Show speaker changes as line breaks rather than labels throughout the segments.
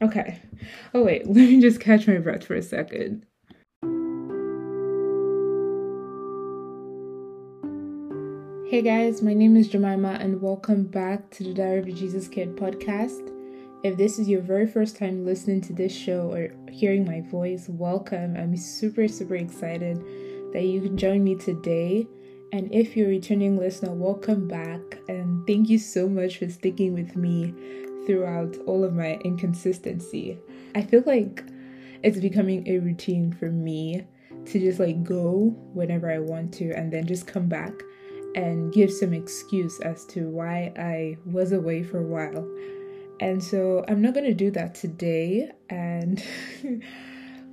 Okay. Oh, wait, let me just catch my breath for a second. Hey guys, my name is Jemima, and welcome back to the Diary of a Jesus Kid podcast. If this is your very first time listening to this show or hearing my voice, welcome. I'm super, super excited that you can join me today. And if you're a returning listener, welcome back. And thank you so much for sticking with me throughout all of my inconsistency. I feel like it's becoming a routine for me to just like go whenever I want to and then just come back and give some excuse as to why I was away for a while. And so I'm not going to do that today and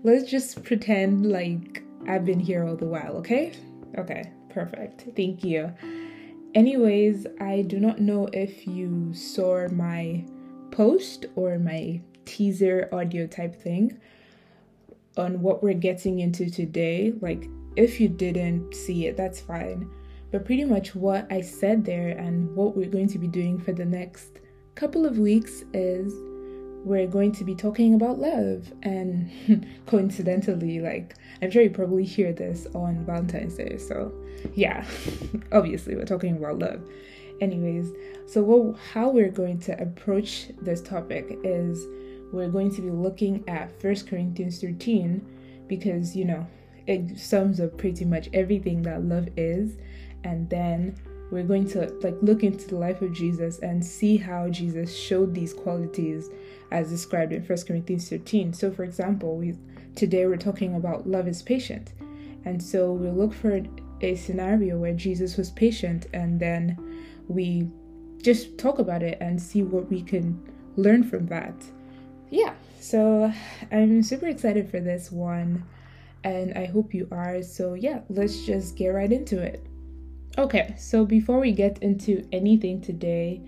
let's just pretend like I've been here all the while, okay? Okay, perfect. Thank you. Anyways, I do not know if you saw my post or my teaser audio type thing on what we're getting into today. Like, if you didn't see it, that's fine. But pretty much what I said there and what we're going to be doing for the next couple of weeks is we're going to be talking about love. And coincidentally, like, I'm sure you probably hear this on Valentine's Day. So, yeah, obviously, we're talking about love. Anyways, so what, how we're going to approach this topic is we're going to be looking at First Corinthians 13 because, you know, it sums up pretty much everything that love is. And then we're going to like look into the life of Jesus and see how Jesus showed these qualities as described in First Corinthians 13. So for example, we today we're talking about love is patient. And so we'll look for a scenario where Jesus was patient and then we just talk about it and see what we can learn from that. Yeah, so I'm super excited for this one and I hope you are. So, yeah, let's just get right into it. Okay, so before we get into anything today,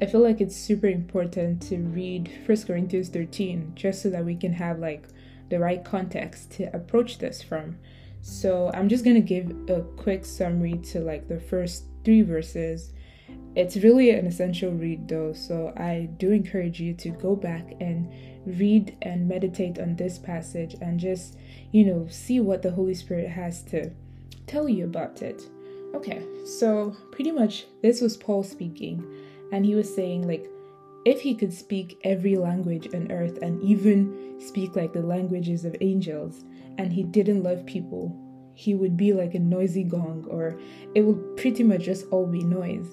I feel like it's super important to read 1 Corinthians 13 just so that we can have like the right context to approach this from. So, I'm just going to give a quick summary to like the first 3 verses it's really an essential read though, so I do encourage you to go back and read and meditate on this passage and just, you know, see what the Holy Spirit has to tell you about it. Okay, so pretty much this was Paul speaking, and he was saying, like, if he could speak every language on earth and even speak like the languages of angels, and he didn't love people, he would be like a noisy gong, or it would pretty much just all be noise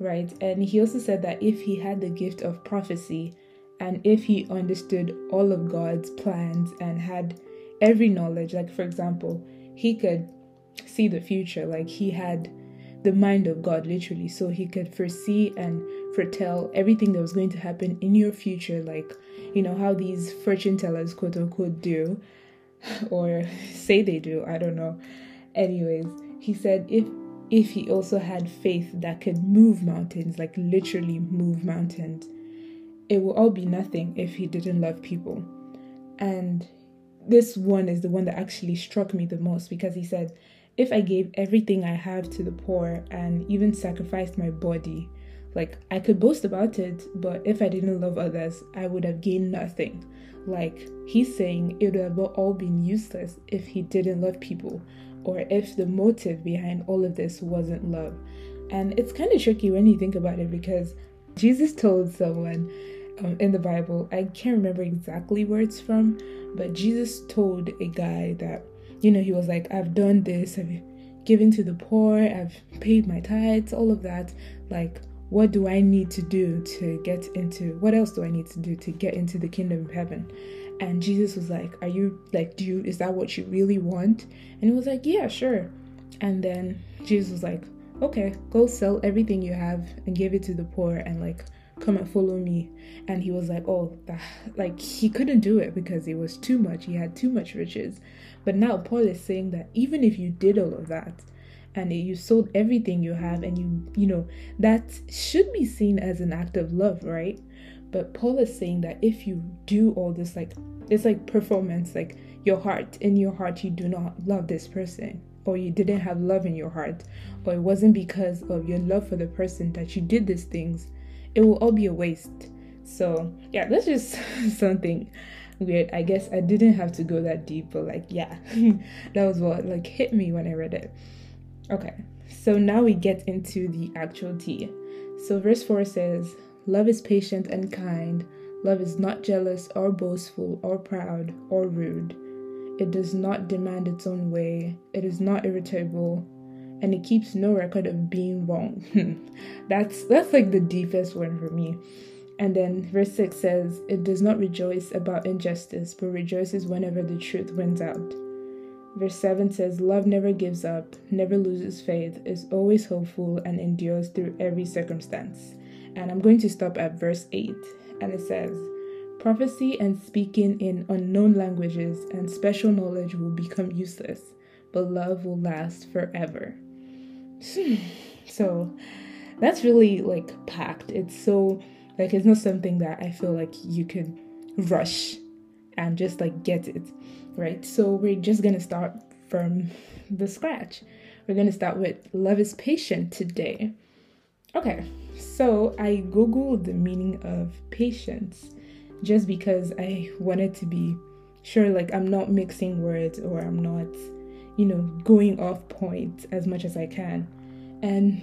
right? And he also said that if he had the gift of prophecy and if he understood all of God's plans and had every knowledge, like for example, he could see the future, like he had the mind of God literally, so he could foresee and foretell everything that was going to happen in your future, like you know how these fortune tellers quote unquote do, or say they do, I don't know. Anyways, he said if if he also had faith that could move mountains, like literally move mountains, it will all be nothing if he didn't love people. And this one is the one that actually struck me the most because he said, If I gave everything I have to the poor and even sacrificed my body, like I could boast about it, but if I didn't love others, I would have gained nothing. Like he's saying, it would have all been useless if he didn't love people or if the motive behind all of this wasn't love. And it's kind of tricky when you think about it because Jesus told someone um, in the Bible, I can't remember exactly where it's from, but Jesus told a guy that, you know, he was like, I've done this, I've given to the poor, I've paid my tithes, all of that. Like, what do I need to do to get into, what else do I need to do to get into the kingdom of heaven? And Jesus was like, Are you like, do you, is that what you really want? And he was like, Yeah, sure. And then Jesus was like, Okay, go sell everything you have and give it to the poor and like come and follow me. And he was like, Oh, that, like he couldn't do it because it was too much. He had too much riches. But now Paul is saying that even if you did all of that, and you sold everything you have and you you know that should be seen as an act of love right but Paul is saying that if you do all this, like, it's like performance, like your heart, in your heart, you do not love this person, or you didn't have love in your heart, or it wasn't because of your love for the person that you did these things, it will all be a waste. So, yeah, that's just something weird. I guess I didn't have to go that deep, but like, yeah, that was what like hit me when I read it. Okay, so now we get into the actual tea. So, verse 4 says, Love is patient and kind. Love is not jealous or boastful or proud or rude. It does not demand its own way. It is not irritable and it keeps no record of being wrong. that's that's like the deepest one for me. And then verse 6 says, It does not rejoice about injustice, but rejoices whenever the truth wins out. Verse 7 says, Love never gives up, never loses faith, is always hopeful, and endures through every circumstance. And I'm going to stop at verse 8, and it says, Prophecy and speaking in unknown languages and special knowledge will become useless, but love will last forever. so that's really like packed. It's so like it's not something that I feel like you could rush and just like get it, right? So we're just gonna start from the scratch. We're gonna start with love is patient today. Okay, so I googled the meaning of patience just because I wanted to be sure like I'm not mixing words or I'm not, you know, going off point as much as I can. And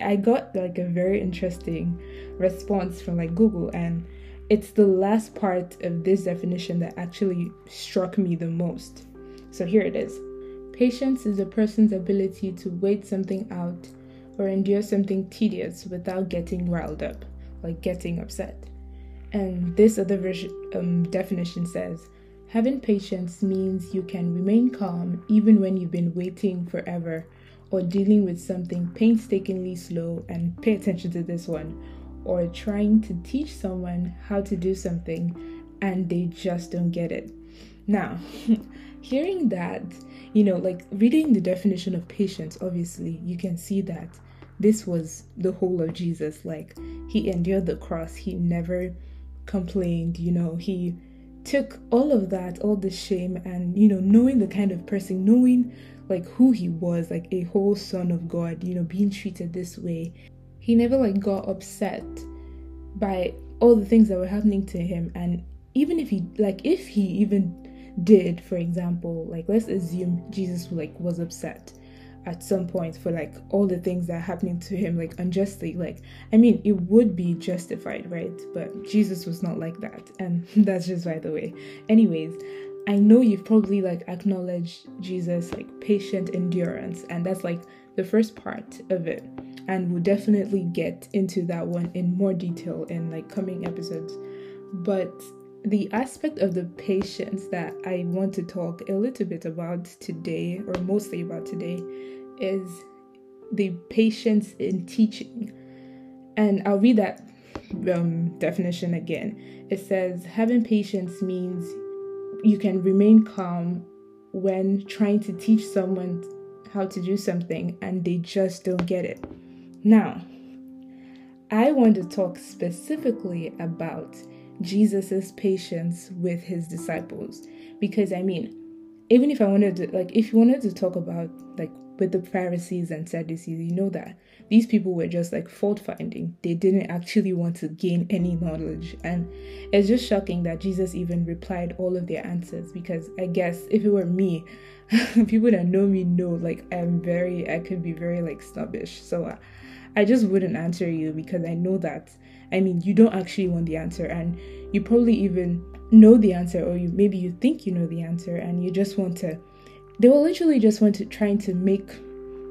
I got like a very interesting response from like Google and it's the last part of this definition that actually struck me the most. So here it is. Patience is a person's ability to wait something out or endure something tedious without getting riled up, like getting upset. And this other version, um, definition says having patience means you can remain calm even when you've been waiting forever or dealing with something painstakingly slow, and pay attention to this one, or trying to teach someone how to do something and they just don't get it. Now, hearing that, you know, like reading the definition of patience, obviously, you can see that this was the whole of Jesus. Like, he endured the cross, he never complained, you know, he took all of that, all the shame, and, you know, knowing the kind of person, knowing like who he was, like a whole son of God, you know, being treated this way. He never like got upset by all the things that were happening to him and even if he like if he even did for example like let's assume jesus like was upset at some point for like all the things that are happening to him like unjustly like i mean it would be justified right but jesus was not like that and that's just by the way anyways I know you've probably like acknowledged Jesus like patient endurance, and that's like the first part of it. And we'll definitely get into that one in more detail in like coming episodes. But the aspect of the patience that I want to talk a little bit about today, or mostly about today, is the patience in teaching. And I'll read that um, definition again. It says, having patience means you can remain calm when trying to teach someone how to do something and they just don't get it. Now, I want to talk specifically about Jesus's patience with his disciples because I mean, even if I wanted to like if you wanted to talk about like with the Pharisees and Sadducees, you know that these people were just like fault finding. They didn't actually want to gain any knowledge. And it's just shocking that Jesus even replied all of their answers because I guess if it were me, people that know me know like I'm very, I could be very like snobbish. So uh, I just wouldn't answer you because I know that, I mean, you don't actually want the answer and you probably even know the answer or you maybe you think you know the answer and you just want to they were literally just to trying to make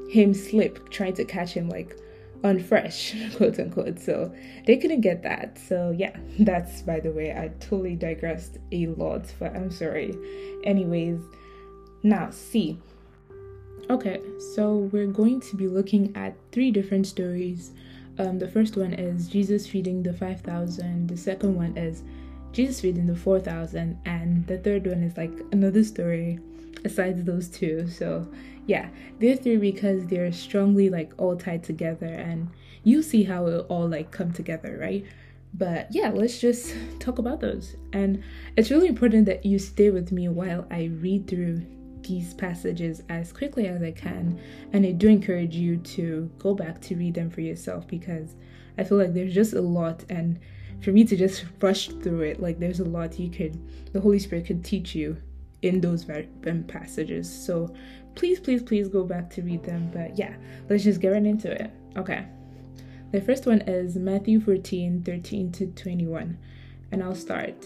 him slip, trying to catch him like unfresh, quote unquote. So they couldn't get that. So yeah, that's by the way, I totally digressed a lot, but I'm sorry. Anyways, now see. Okay, so we're going to be looking at three different stories. Um, the first one is Jesus feeding the 5,000. The second one is Jesus feeding the 4,000. And the third one is like another story besides those two. So yeah, they're three because they're strongly like all tied together and you see how it all like come together, right? But yeah, let's just talk about those. And it's really important that you stay with me while I read through these passages as quickly as I can. And I do encourage you to go back to read them for yourself because I feel like there's just a lot and for me to just rush through it, like there's a lot you could, the Holy Spirit could teach you in those passages. So please, please, please go back to read them. But yeah, let's just get right into it. Okay. The first one is Matthew 14 13 to 21. And I'll start.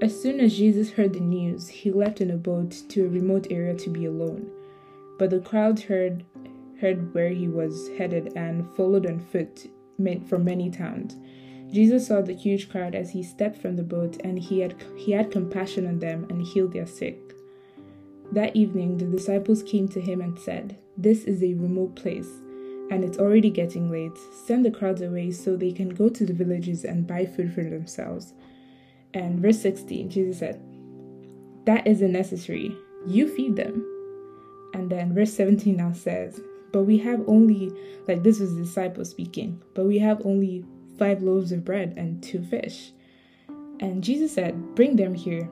As soon as Jesus heard the news, he left in a boat to a remote area to be alone. But the crowd heard heard where he was headed and followed on foot from many towns. Jesus saw the huge crowd as he stepped from the boat, and he had, he had compassion on them and healed their sick. That evening, the disciples came to him and said, This is a remote place, and it's already getting late. Send the crowds away so they can go to the villages and buy food for themselves. And verse 16, Jesus said, That isn't necessary. You feed them. And then verse 17 now says, But we have only, like this was the disciple speaking, but we have only five loaves of bread and two fish. And Jesus said, Bring them here.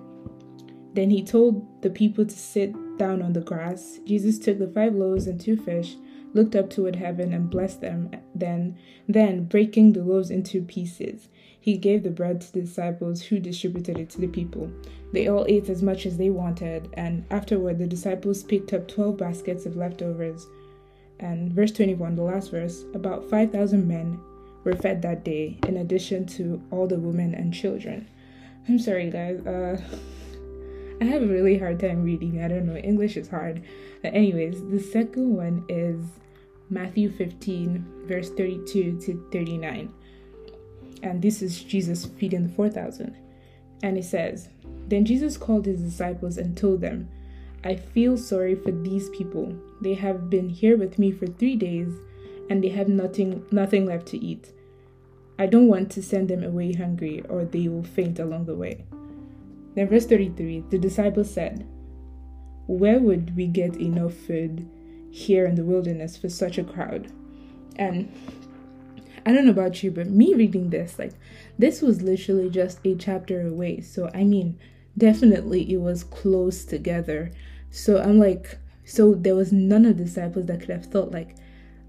Then he told the people to sit down on the grass. Jesus took the five loaves and two fish, looked up toward heaven and blessed them. Then, then breaking the loaves into pieces, he gave the bread to the disciples who distributed it to the people. They all ate as much as they wanted, and afterward the disciples picked up 12 baskets of leftovers. And verse 21, the last verse, about 5,000 men were fed that day, in addition to all the women and children. I'm sorry, guys. Uh, I have a really hard time reading. I don't know. English is hard. But anyways, the second one is Matthew 15, verse 32 to 39. And this is Jesus feeding the 4,000. And it says, Then Jesus called his disciples and told them, I feel sorry for these people. They have been here with me for three days and they have nothing nothing left to eat. I don't want to send them away hungry, or they will faint along the way. Then, verse 33 the disciples said, Where would we get enough food here in the wilderness for such a crowd? And I don't know about you, but me reading this, like, this was literally just a chapter away. So, I mean, definitely it was close together. So, I'm like, so there was none of the disciples that could have thought, like,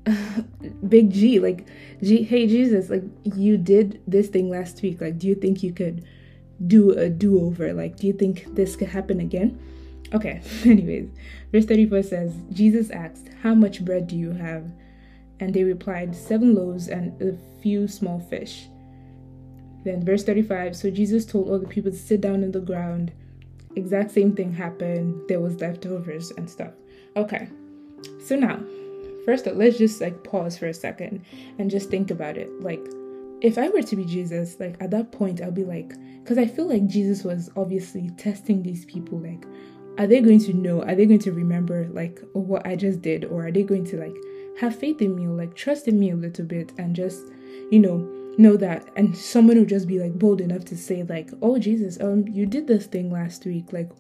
big G, like, G, hey Jesus, like you did this thing last week. Like, do you think you could do a do over? Like, do you think this could happen again? Okay, anyways, verse 34 says, Jesus asked, How much bread do you have? And they replied, Seven loaves and a few small fish. Then, verse 35 So Jesus told all the people to sit down on the ground. Exact same thing happened. There was leftovers and stuff. Okay, so now First, let's just like pause for a second and just think about it. Like, if I were to be Jesus, like at that point, I'll be like, because I feel like Jesus was obviously testing these people. Like, are they going to know? Are they going to remember like what I just did, or are they going to like have faith in me, or like trust in me a little bit, and just you know know that? And someone would just be like bold enough to say like, oh Jesus, um, you did this thing last week. Like,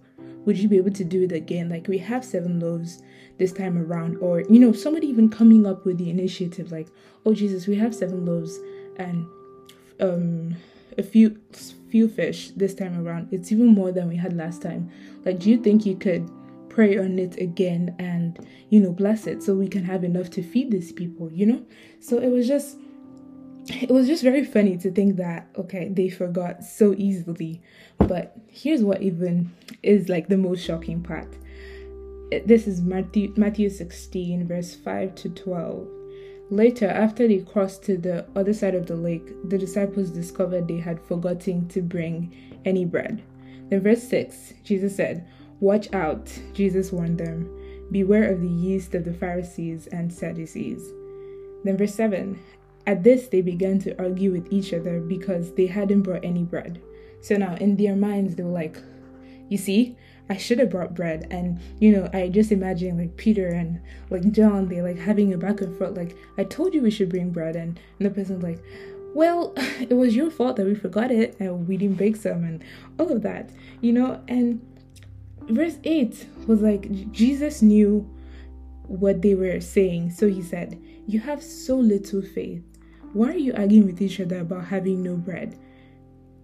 would you be able to do it again? Like, we have seven loaves this time around. Or, you know, somebody even coming up with the initiative, like, oh, Jesus, we have seven loaves and um, a few few fish this time around. It's even more than we had last time. Like, do you think you could pray on it again and, you know, bless it so we can have enough to feed these people, you know? So it was just it was just very funny to think that okay they forgot so easily. But here's what even is like the most shocking part. Eh, this is matthew matthew 16 verse 5 to 12 later after they crossed to the other side of the lake the disciples discovered they had forgotten to bring any bread. Then verse 6 jesus said watch out jesus warned them. Beware of the yeast of the pharisees and sadducees. Then verse 7 at this, they began to argue with each other because they hadn't brought any bread. So now, in their minds, they were like, You see, I should have brought bread. And, you know, I just imagine like Peter and like John, they like having a back and forth, like, I told you we should bring bread. And, and the person's like, well, it was your fault that we forgot it and we didn't bake some and all of that, you know? And verse 8 was like, Jesus knew what they were saying. So he said, You have so little faith. Why are you arguing with each other about having no bread?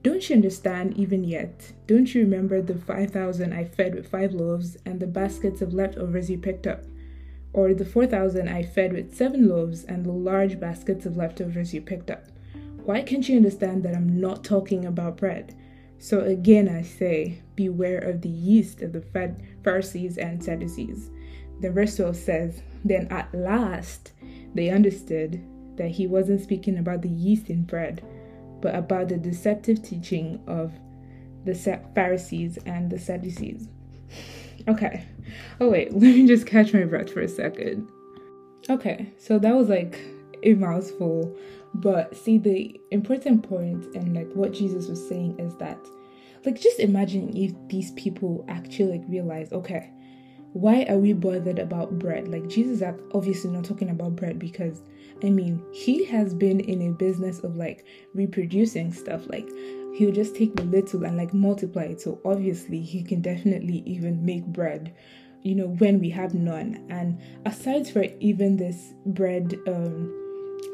Don't you understand even yet? Don't you remember the 5,000 I fed with five loaves and the baskets of leftovers you picked up? Or the 4,000 I fed with seven loaves and the large baskets of leftovers you picked up? why can't you understand that I'm not talking about bread? So again, I say, beware of the yeast of the Pharisees and Sadducees. The verse 12 says, Then at last they understood that he wasn't speaking about the yeast in bread, but about the deceptive teaching of the Pharisees and the Sadducees. Okay. Oh, wait, let me just catch my breath for a second. Okay, so that was like a mouthful, but see, the important point and like what Jesus was saying is that, like, just imagine if these people actually like realize, okay, why are we bothered about bread? Like, Jesus is obviously not talking about bread because, I mean, he has been in a business of like reproducing stuff. Like, he'll just take the little and like multiply it. So, obviously, he can definitely even make bread, you know, when we have none. And aside for even this bread, um,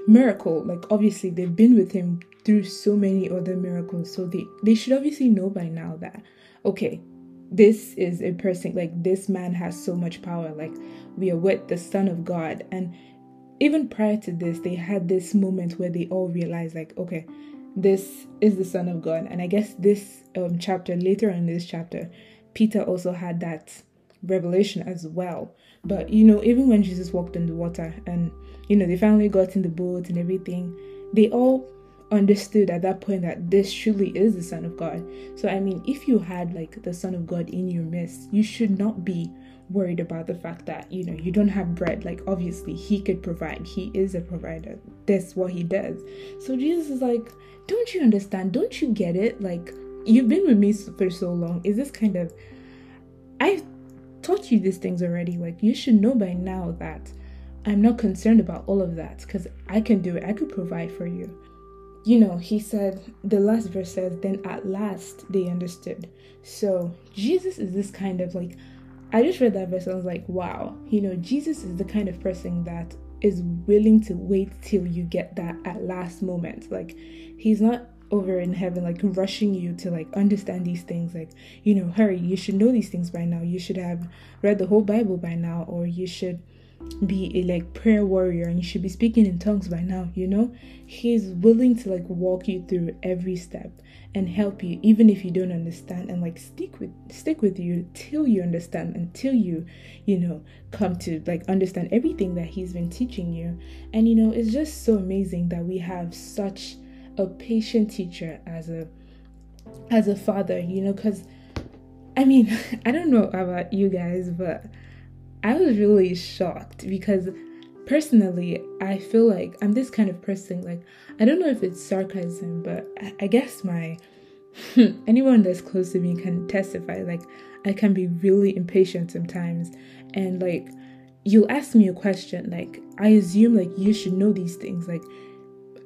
miracle like obviously they've been with him through so many other miracles so they they should obviously know by now that okay this is a person like this man has so much power like we are with the son of god. And even prior to this they had this moment where they all realized like okay this is the son of god. And i guess this um, chapter later in this chapter peter also had that revelation as well. But you know even when jesus walked in the water and you know they finally got in the boat and everything they all understood at that point that this truly is the Son of God. So, I mean, if you had like the Son of God in your midst, you should not be worried about the fact that you know you don't have bread. Like obviously he could provide. He is a provider. That's what he does. So jesus is like don't you understand? Don't you get it? Like you've been with me for so long. Is this kind of i've taught you these things already. Like you should know by now that i'm not concerned about all of that because i can do it. I could provide for you you know, he said, the last verse says, then at last they understood. So Jesus is this kind of like, I just read that verse and I was like, wow, you know, Jesus is the kind of person that is willing to wait till you get that at last moment. Like, he's not over in heaven, like rushing you to like understand these things. Like, you know, hurry, you should know these things by now. You should have read the whole Bible by now, or you should be a like prayer warrior and you should be speaking in tongues by now you know? He's willing to like walk you through every step and help you even if you don't understand and like stick with stick with you till you understand until you you know come to like understand everything that he's been teaching you. And you know it's just so amazing that we have such a patient teacher as a as a father you know because i mean i don't know about you guys but I was really shocked because personally, I feel like I'm this kind of person. Like, I don't know if it's sarcasm, but I, I guess my anyone that's close to me can testify. Like, I can be really impatient sometimes, and like, you'll ask me a question. Like, I assume like you should know these things. Like,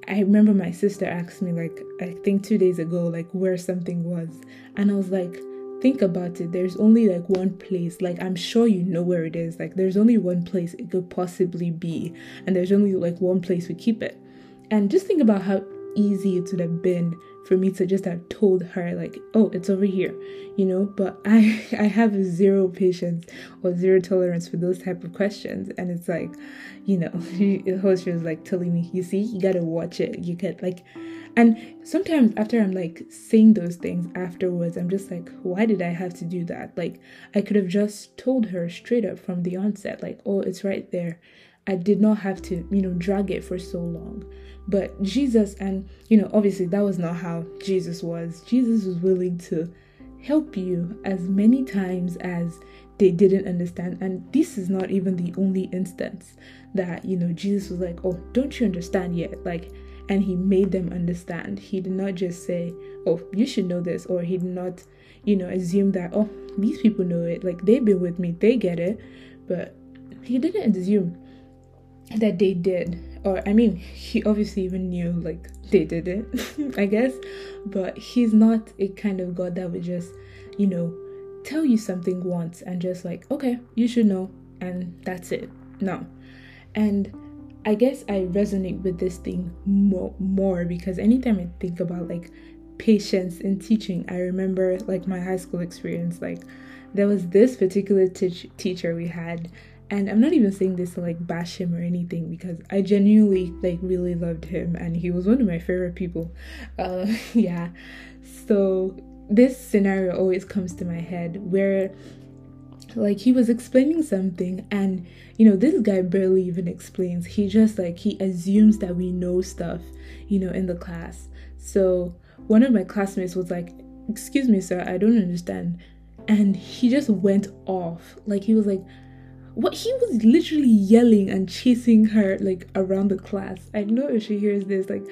I remember my sister asked me like I think two days ago like where something was, and I was like think about it there's only like one place like i'm sure you know where it is like there's only one place it could possibly be and there's only like one place we keep it. And just think about how easy it would have been for me to just have told her like oh it's over here you know but i i have zero patience or zero tolerance for those type of questions and it's like you know the host was like telling me you see you gotta watch it you get like and sometimes after I'm like saying those things afterwards, I'm just like, why did I have to do that? Like, I could have just told her straight up from the onset, like, oh, it's right there. I did not have to, you know, drag it for so long. But Jesus, and, you know, obviously that was not how Jesus was. Jesus was willing to help you as many times as they didn't understand. And this is not even the only instance that, you know, Jesus was like, oh, don't you understand yet? Like, and he made them understand. He did not just say, Oh, you should know this, or he did not, you know, assume that, Oh, these people know it, like they've been with me, they get it. But he didn't assume that they did. Or, I mean, he obviously even knew, like, they did it, I guess. But he's not a kind of God that would just, you know, tell you something once and just like, okay, you should know, and that's it. No. And I guess I resonate with this thing more, more because anytime I think about like patience in teaching, I remember like my high school experience. Like there was this particular teach- teacher we had, and I'm not even saying this to like bash him or anything because I genuinely like really loved him and he was one of my favorite people. Uh, yeah. So this scenario always comes to my head where like he was explaining something and you know this guy barely even explains he just like he assumes that we know stuff you know in the class so one of my classmates was like excuse me sir i don't understand and he just went off like he was like what he was literally yelling and chasing her like around the class i know if she hears this like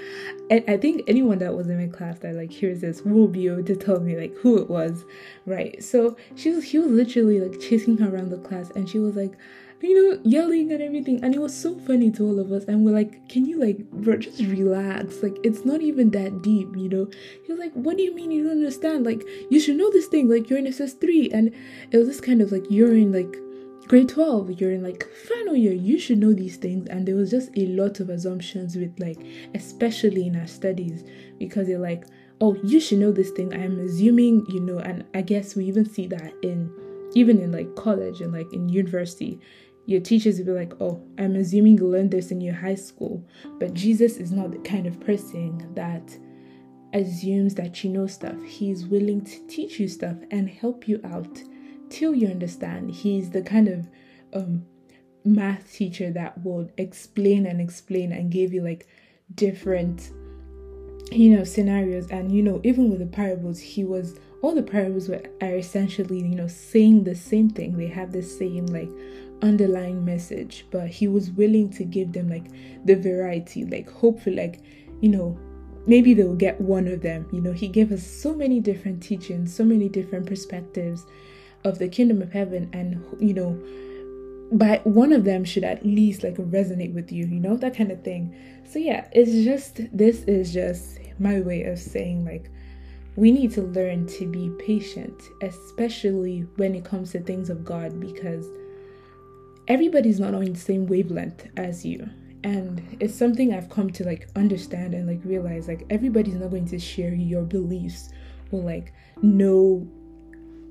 I, I think anyone that was in my class that like hears this will be able to tell me like who it was right so she was he was literally like chasing her around the class and she was like you know, yelling and everything. And it was so funny to all of us. And we're like, can you like, bro, just relax? Like, it's not even that deep, you know? He was like, what do you mean you don't understand? Like, you should know this thing. Like, you're in SS3. And it was this kind of like, you're in like grade 12, you're in like final year, you should know these things. And there was just a lot of assumptions with like, especially in our studies, because they're like, oh, you should know this thing. I'm assuming, you know, and I guess we even see that in even in like college and like in university your teachers will be like, oh, I'm assuming you learned this in your high school. But Jesus is not the kind of person that assumes that you know stuff. He's willing to teach you stuff and help you out till you understand. He's the kind of um, math teacher that will explain and explain and give you like different you know scenarios and you know even with the parables he was all the parables were are essentially you know saying the same thing they have the same like underlying message, but he was willing to give them like the variety, like hopefully, like, you know, maybe they'll get one of them. You know, he gave us so many different teachings, so many different perspectives of the kingdom of heaven, and you know, but one of them should at least like resonate with you, you know, that kind of thing. So yeah, it's just this is just my way of saying like we need to learn to be patient, especially when it comes to things of God, because everybody's not on the same wavelength as you and it's something i've come to like understand and like realize like everybody's not going to share your beliefs or like know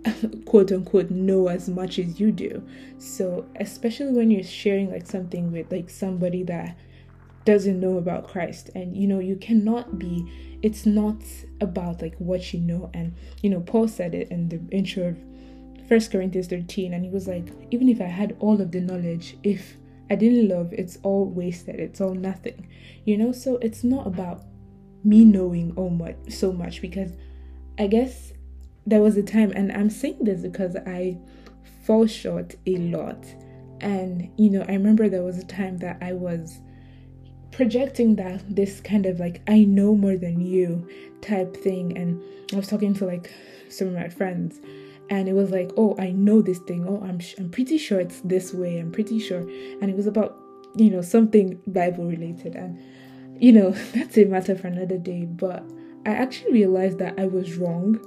quote unquote know as much as you do. So especially when you're sharing like something with like somebody that doesn't know about christ. And you know you cannot be it's not about like what you know. And you know paul said it in the intro of First Corinthians 13, and he was like, even if I had all of the knowledge, if I didn't love, it's all wasted, it's all nothing. You know, so it's not about me knowing all much so much because I guess there was a time and I'm saying this because I fall short a lot. And you know, I remember there was a time that I was projecting that this kind of like I know more than you type thing. And I was talking to like some of my friends and it was like oh i know this thing. Oh i'm sh- i'm pretty sure it's this way. I'm pretty sure. And it was about you know something bible related. And you know that's a matter for another day. But i actually realized that i was wrong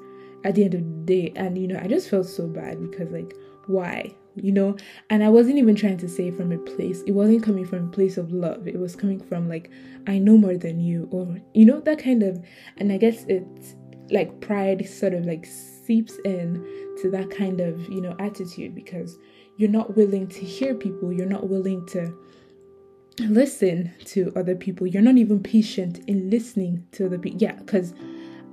at the end of the day and you know i just felt so bad because like why you know and i wasn't even trying to say from a place it wasn't coming from a place of love it was coming from like i know more than you or you know that kind of and i guess it's like pride sort of like seeps in to that kind of, you know, attitude because you're not willing to hear people, you're not willing to listen to other people. You're not even patient in listening to other people. Yeah, because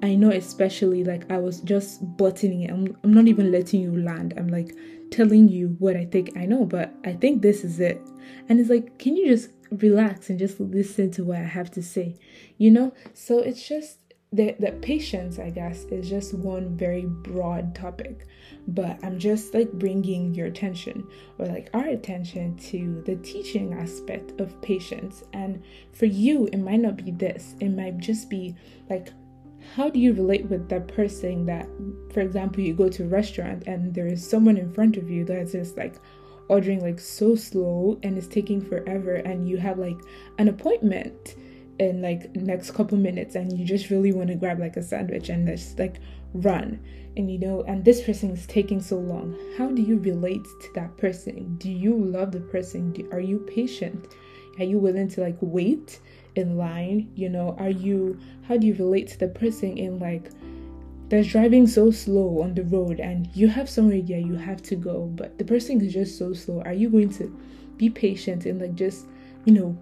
I know especially like I was just buttoning it. I'm, I'm not even letting you land. I'm like telling you what I think I know, but I think this is it. And it's like, can you just relax and just listen to what I have to say? You know? So it's just the, the patience i guess is just one very broad topic but i'm just like bringing your attention or like our attention to the teaching aspect of patience and for you it might not be this it might just be like how do you relate with that person that for example you go to a restaurant and there is someone in front of you that's just like ordering like so slow and it's taking forever and you have like an appointment in like next couple minutes and you just really want to grab like a sandwich and just like run and you know and this person is taking so long. How do you relate to that person? Do you love the person? Do, are you patient? Are you willing to like wait in line you know are you how do you relate to the person in like that's driving so slow on the road and you have somewhere yeah you have to go but the person is just so slow. Are you going to be patient and like just you know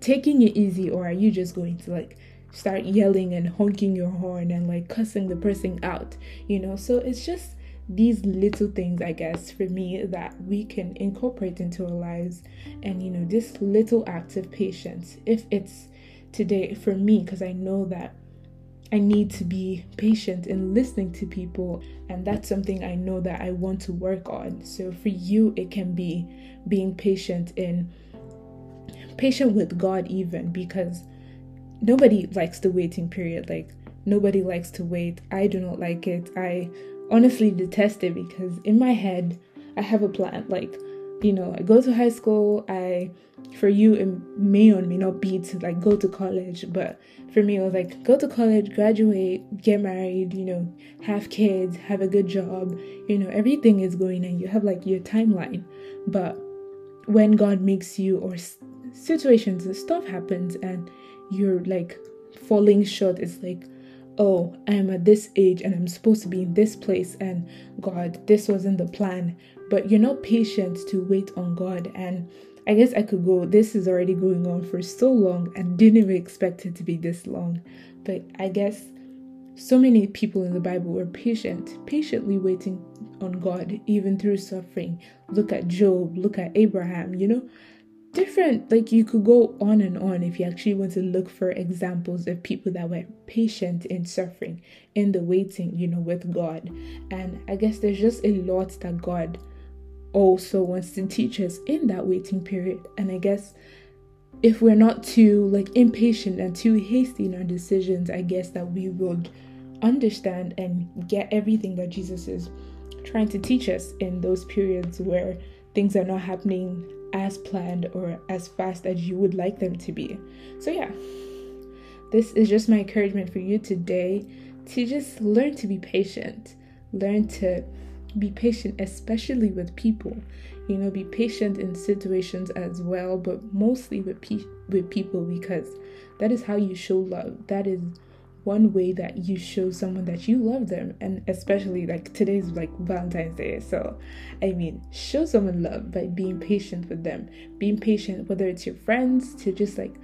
taking it easy or are you just going to like start yelling and honking your horn and like cussing the person out you know? So it's just these little things i guess for me that we can incorporate into our lives and you know this little act of patience if it's today for me because i know that I need to be patient in listening to people, and that's something I know that I want to work on. So for you, it can be being patient in patient with God, even because nobody likes the waiting period. Like, nobody likes to wait. I do not like it. I honestly detest it because in my head, I have a plan. Like, you know, I go to high school, I for you it may or may not be to like go to college, but for me it was like go to college, graduate, get married, you know, have kids, have a good job, you know, everything is going and you have like your timeline. But when God makes you or situations and stuff happens and you're like falling short, it's like oh, I'm at this age and I'm supposed to be in this place, and God, this wasn't the plan. But you're not patient to wait on God. And I guess I could go, this is already going on for so long and didn't even expect it to be this long. But I guess so many people in the Bible were patient, patiently waiting on God, even through suffering. Look at Job, look at Abraham, you know different like you could go on and on if you actually want to look for examples of people that were patient in suffering in the waiting you know with god and i guess there's just a lot that god also wants to teach us in that waiting period and i guess if we're not too like impatient and too hasty in our decisions i guess that we would understand and get everything that jesus is trying to teach us in those periods where things are not happening as planned or as fast as you would like them to be. So, yeah, this is just my encouragement for you today to just learn to be patient. Learn to be patient, especially with people. You know, be patient in situations as well, but mostly with, pe- with people because that is how you show love. That is one way that you show someone that you love them and especially like today's like valentine's day so i mean show someone love by being patient with them being patient whether it's your friends to just like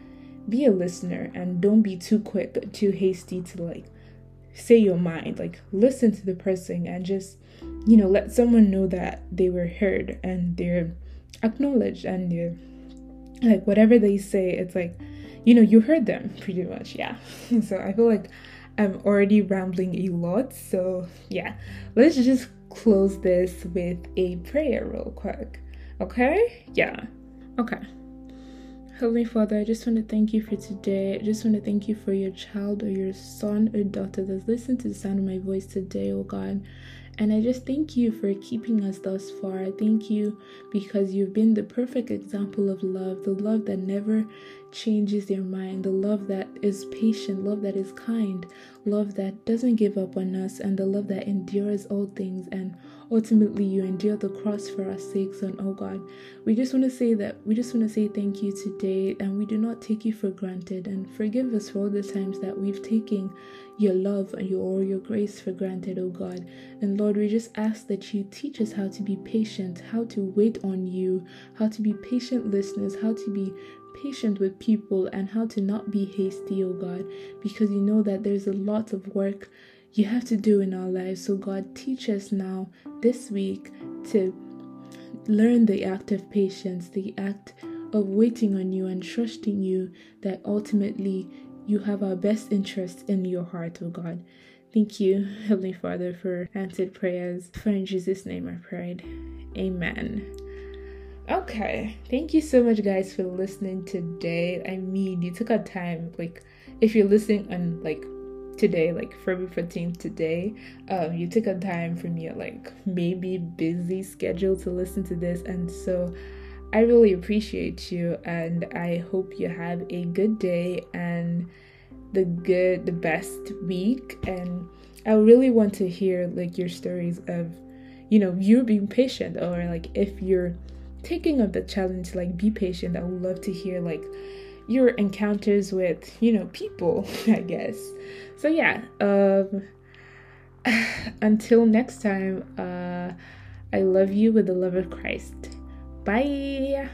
be a listener and don't be too quick too hasty to like say your mind like listen to the person and just you know let someone know that they were heard and they're acknowledged and they're like whatever they say it's like you know, you heard them pretty much, yeah. so I feel like I'm already rambling a lot. So yeah, let's just close this with a prayer real quick. Okay? Yeah. Okay. Heavenly Father, I just want to thank you for today. I just want to thank you for your child or your son or daughter that's listened to the sound of my voice today, oh God. And I just thank you for keeping us thus far. I thank you because you've been the perfect example of love, the love that never changes their mind, the love that is patient, love that is kind, love that doesn't give up on us, and the love that endures all things. And ultimately, you endure the cross for our sakes. And oh God, we just want to say that we just want to say thank you today, and we do not take you for granted. And forgive us for all the times that we've taken your love and your or your grace for granted, oh God. And Lord, we just ask that you teach us how to be patient, how to wait on you, how to be patient listeners, how to be patient with people, and how to not be hasty, oh God, because you know that there's a lot of work you have to do in our lives. So, God, teach us now this week to learn the act of patience, the act of waiting on you and trusting you that ultimately you have our best interest in your heart, oh God. Thank you, Heavenly Father, for answered prayers. For in Jesus' name I prayed. Amen. Okay, thank you so much, guys, for listening today. I mean, you took our time. Like, if you're listening on like today, like February 14th today, um, you took a time from your like maybe busy schedule to listen to this, and so I really appreciate you and I hope you have a good day and the good the best week and I really want to hear like your stories of you know you being patient or like if you're taking up the challenge like be patient. I would love to hear like your encounters with you know people I guess so yeah um until next time, uh, I love you with the love of Christ. Bye.